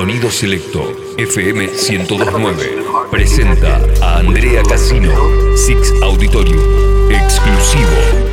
Sonido Selecto FM 1029 presenta a Andrea Casino, Six Auditorium, exclusivo.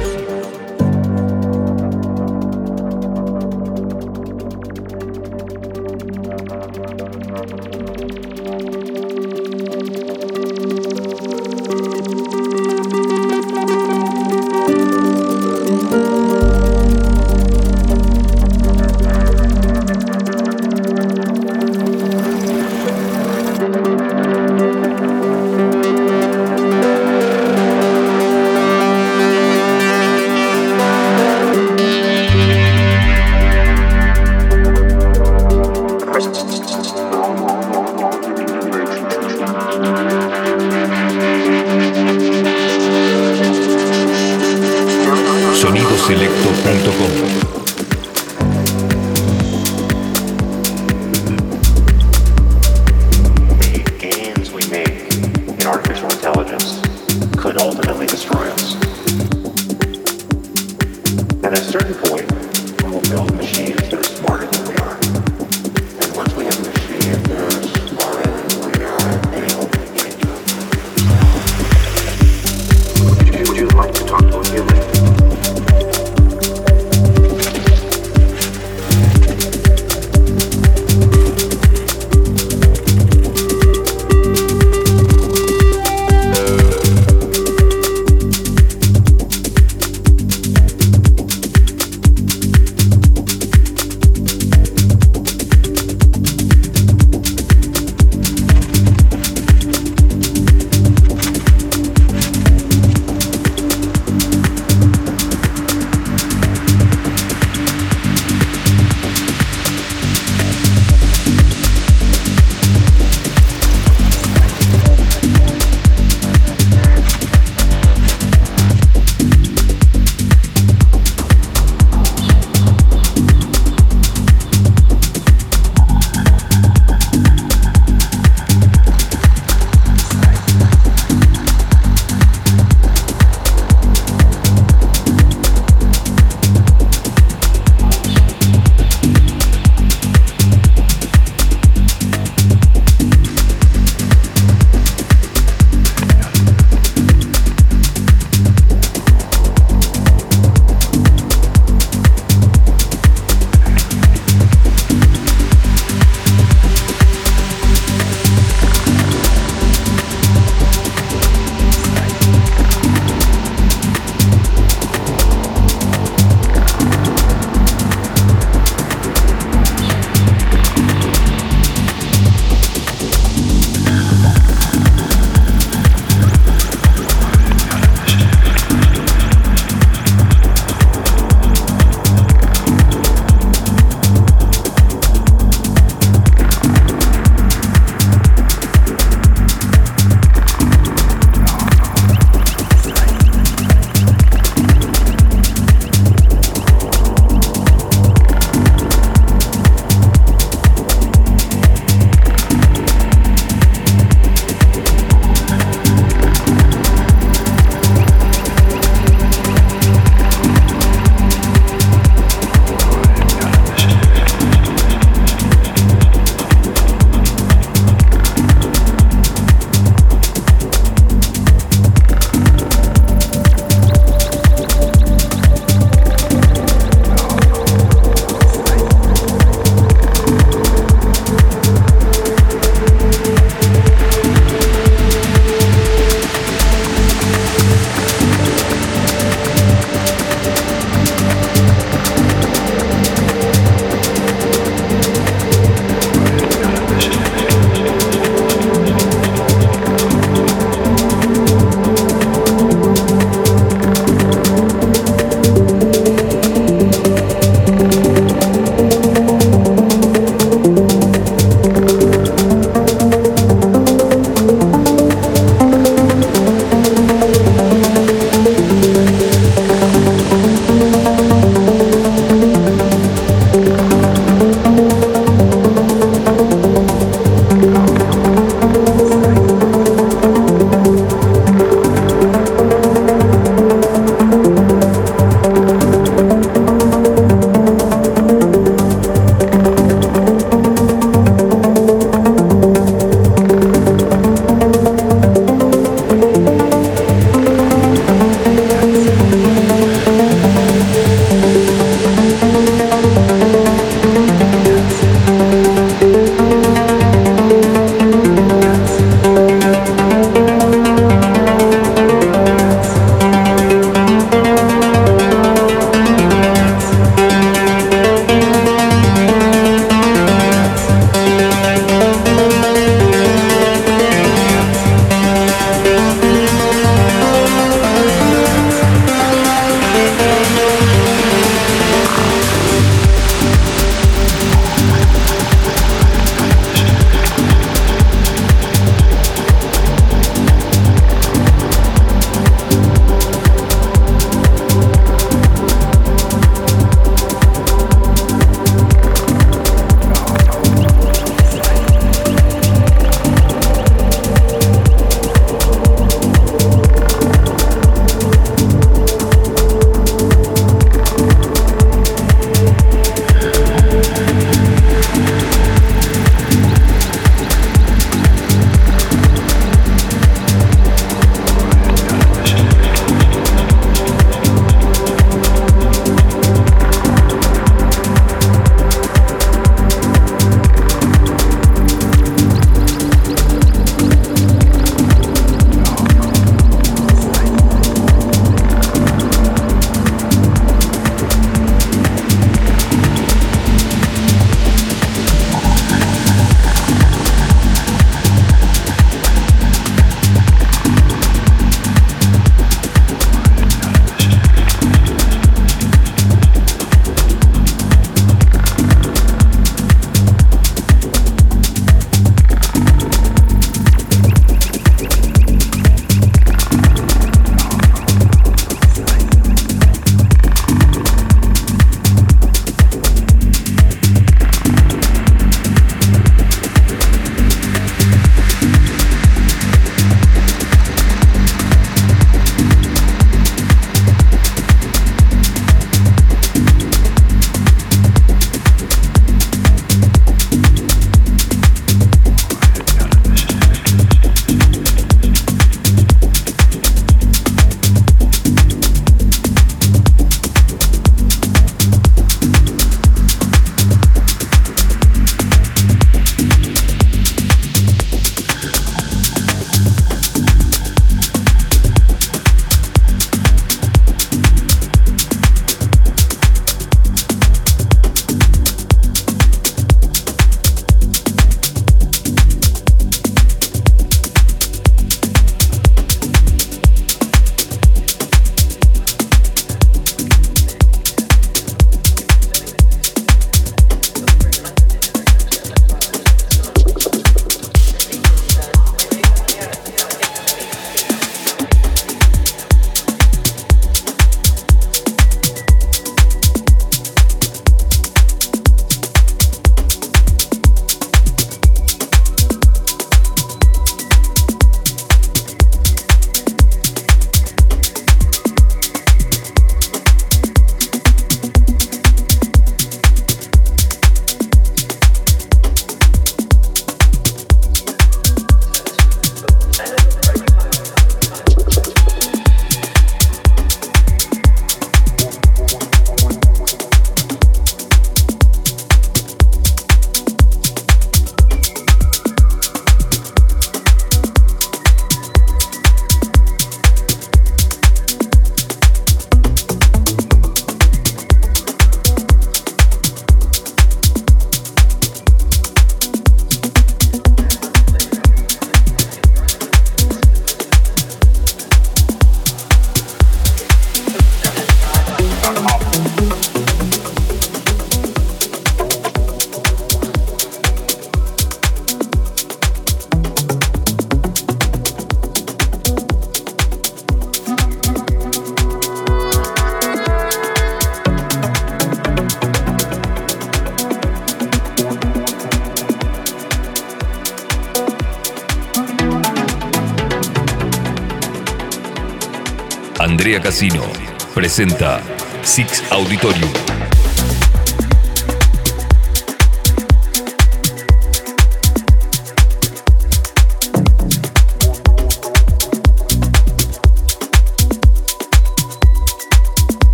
Presenta Six Auditorium.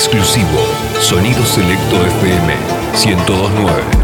Exclusivo, Sonido Selecto FM 1029.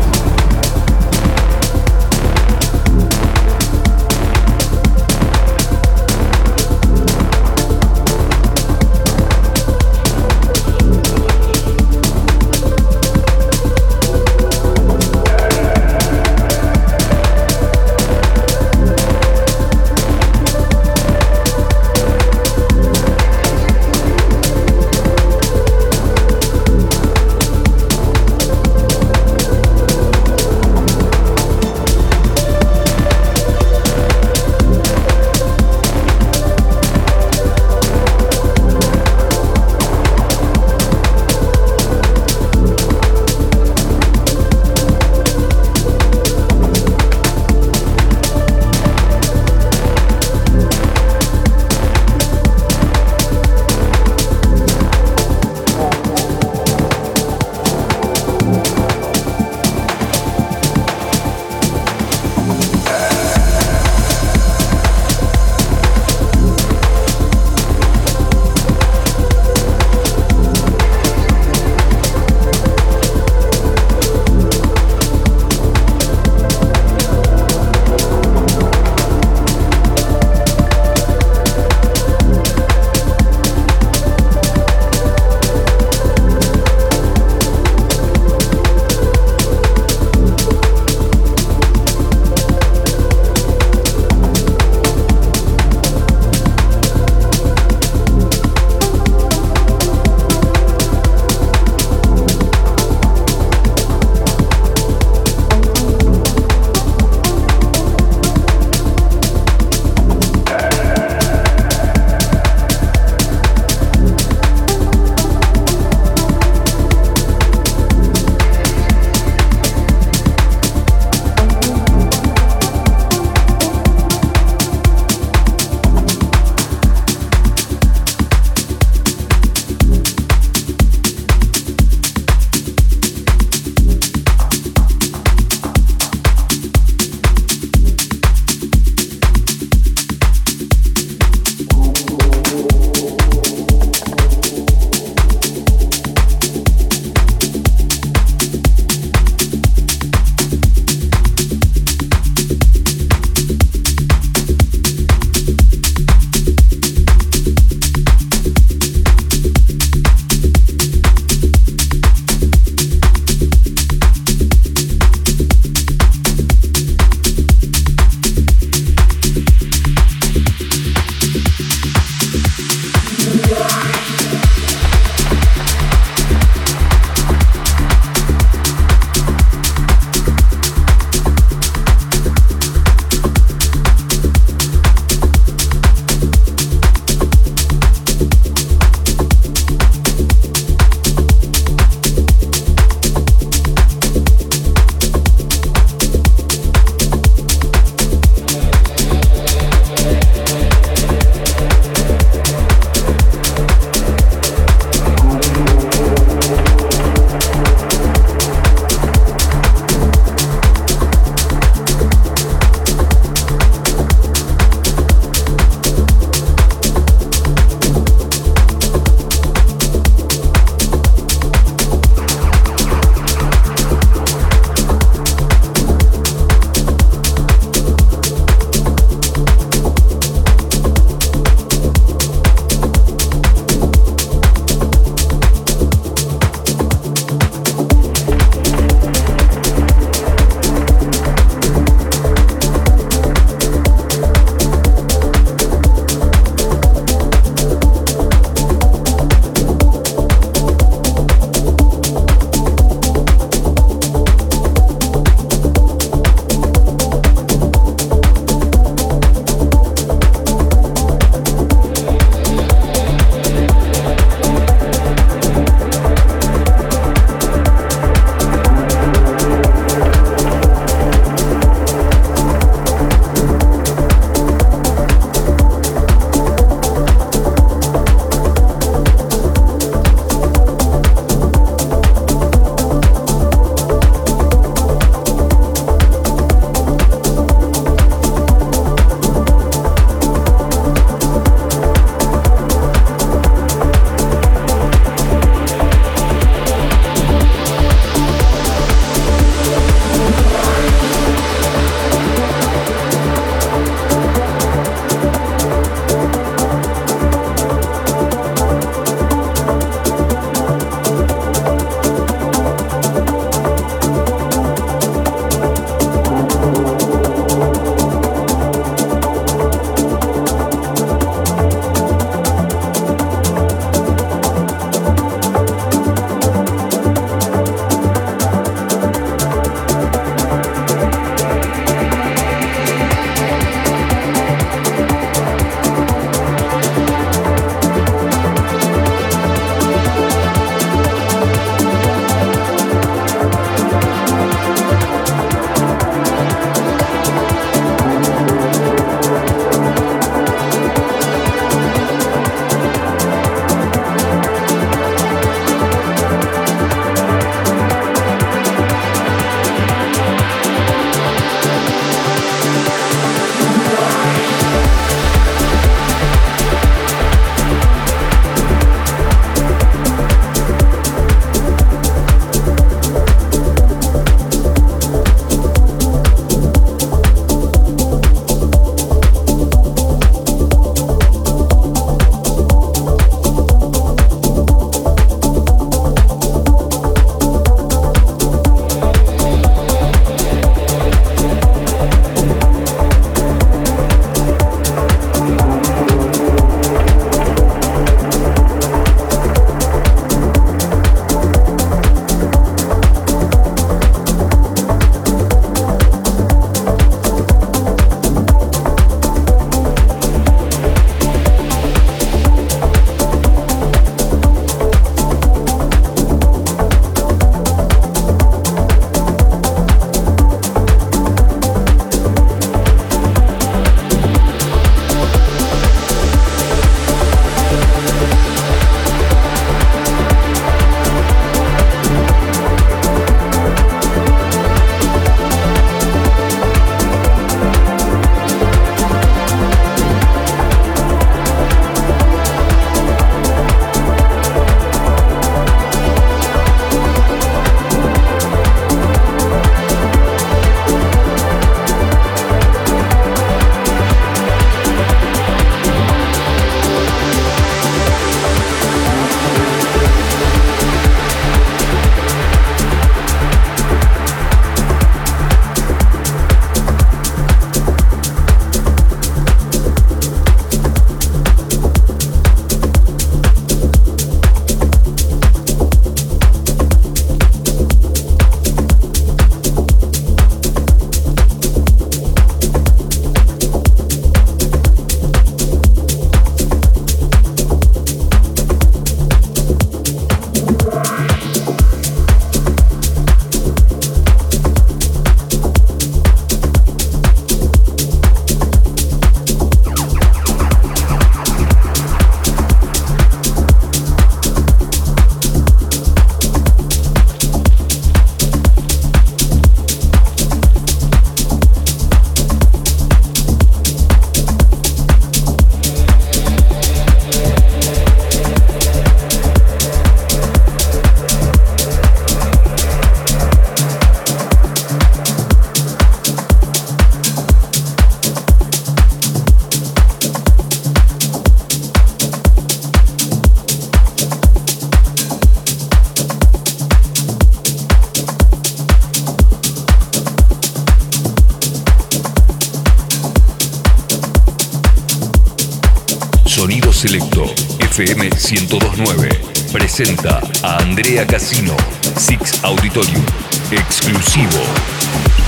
1029 presenta a Andrea Casino, Six Auditorium, exclusivo.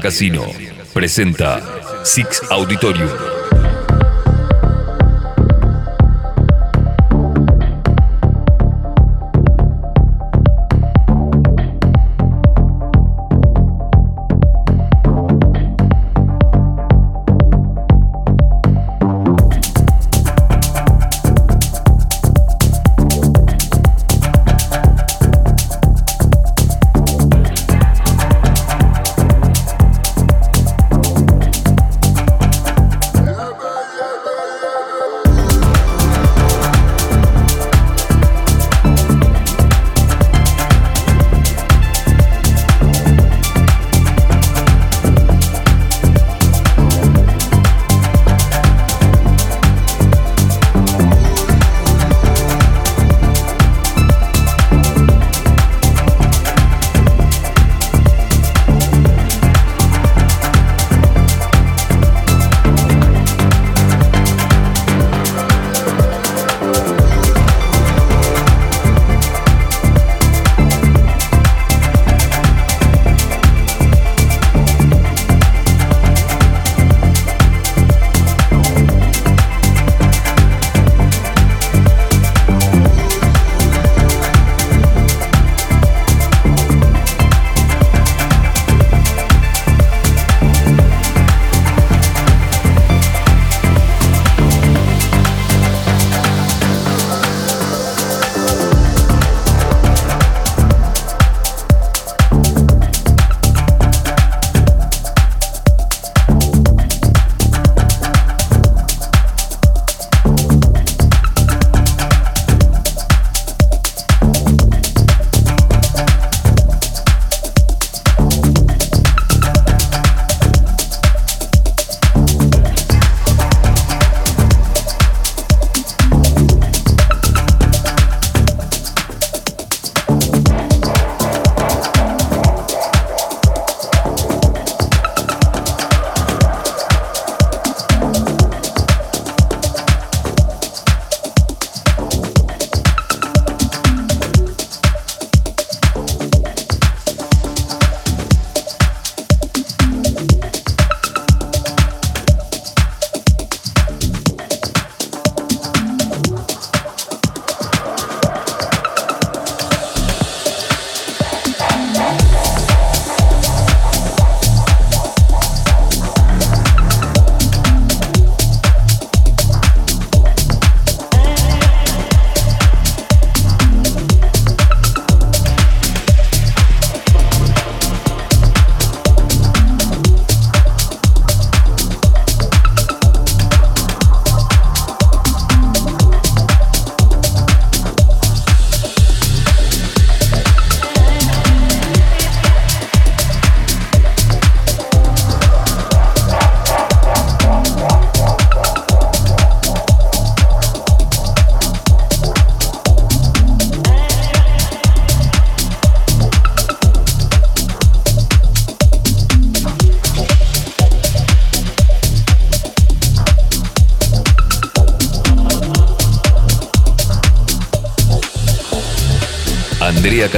Casino presenta Six Auditorium.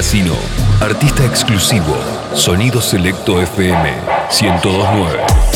Casino, artista exclusivo, Sonido Selecto FM 1029.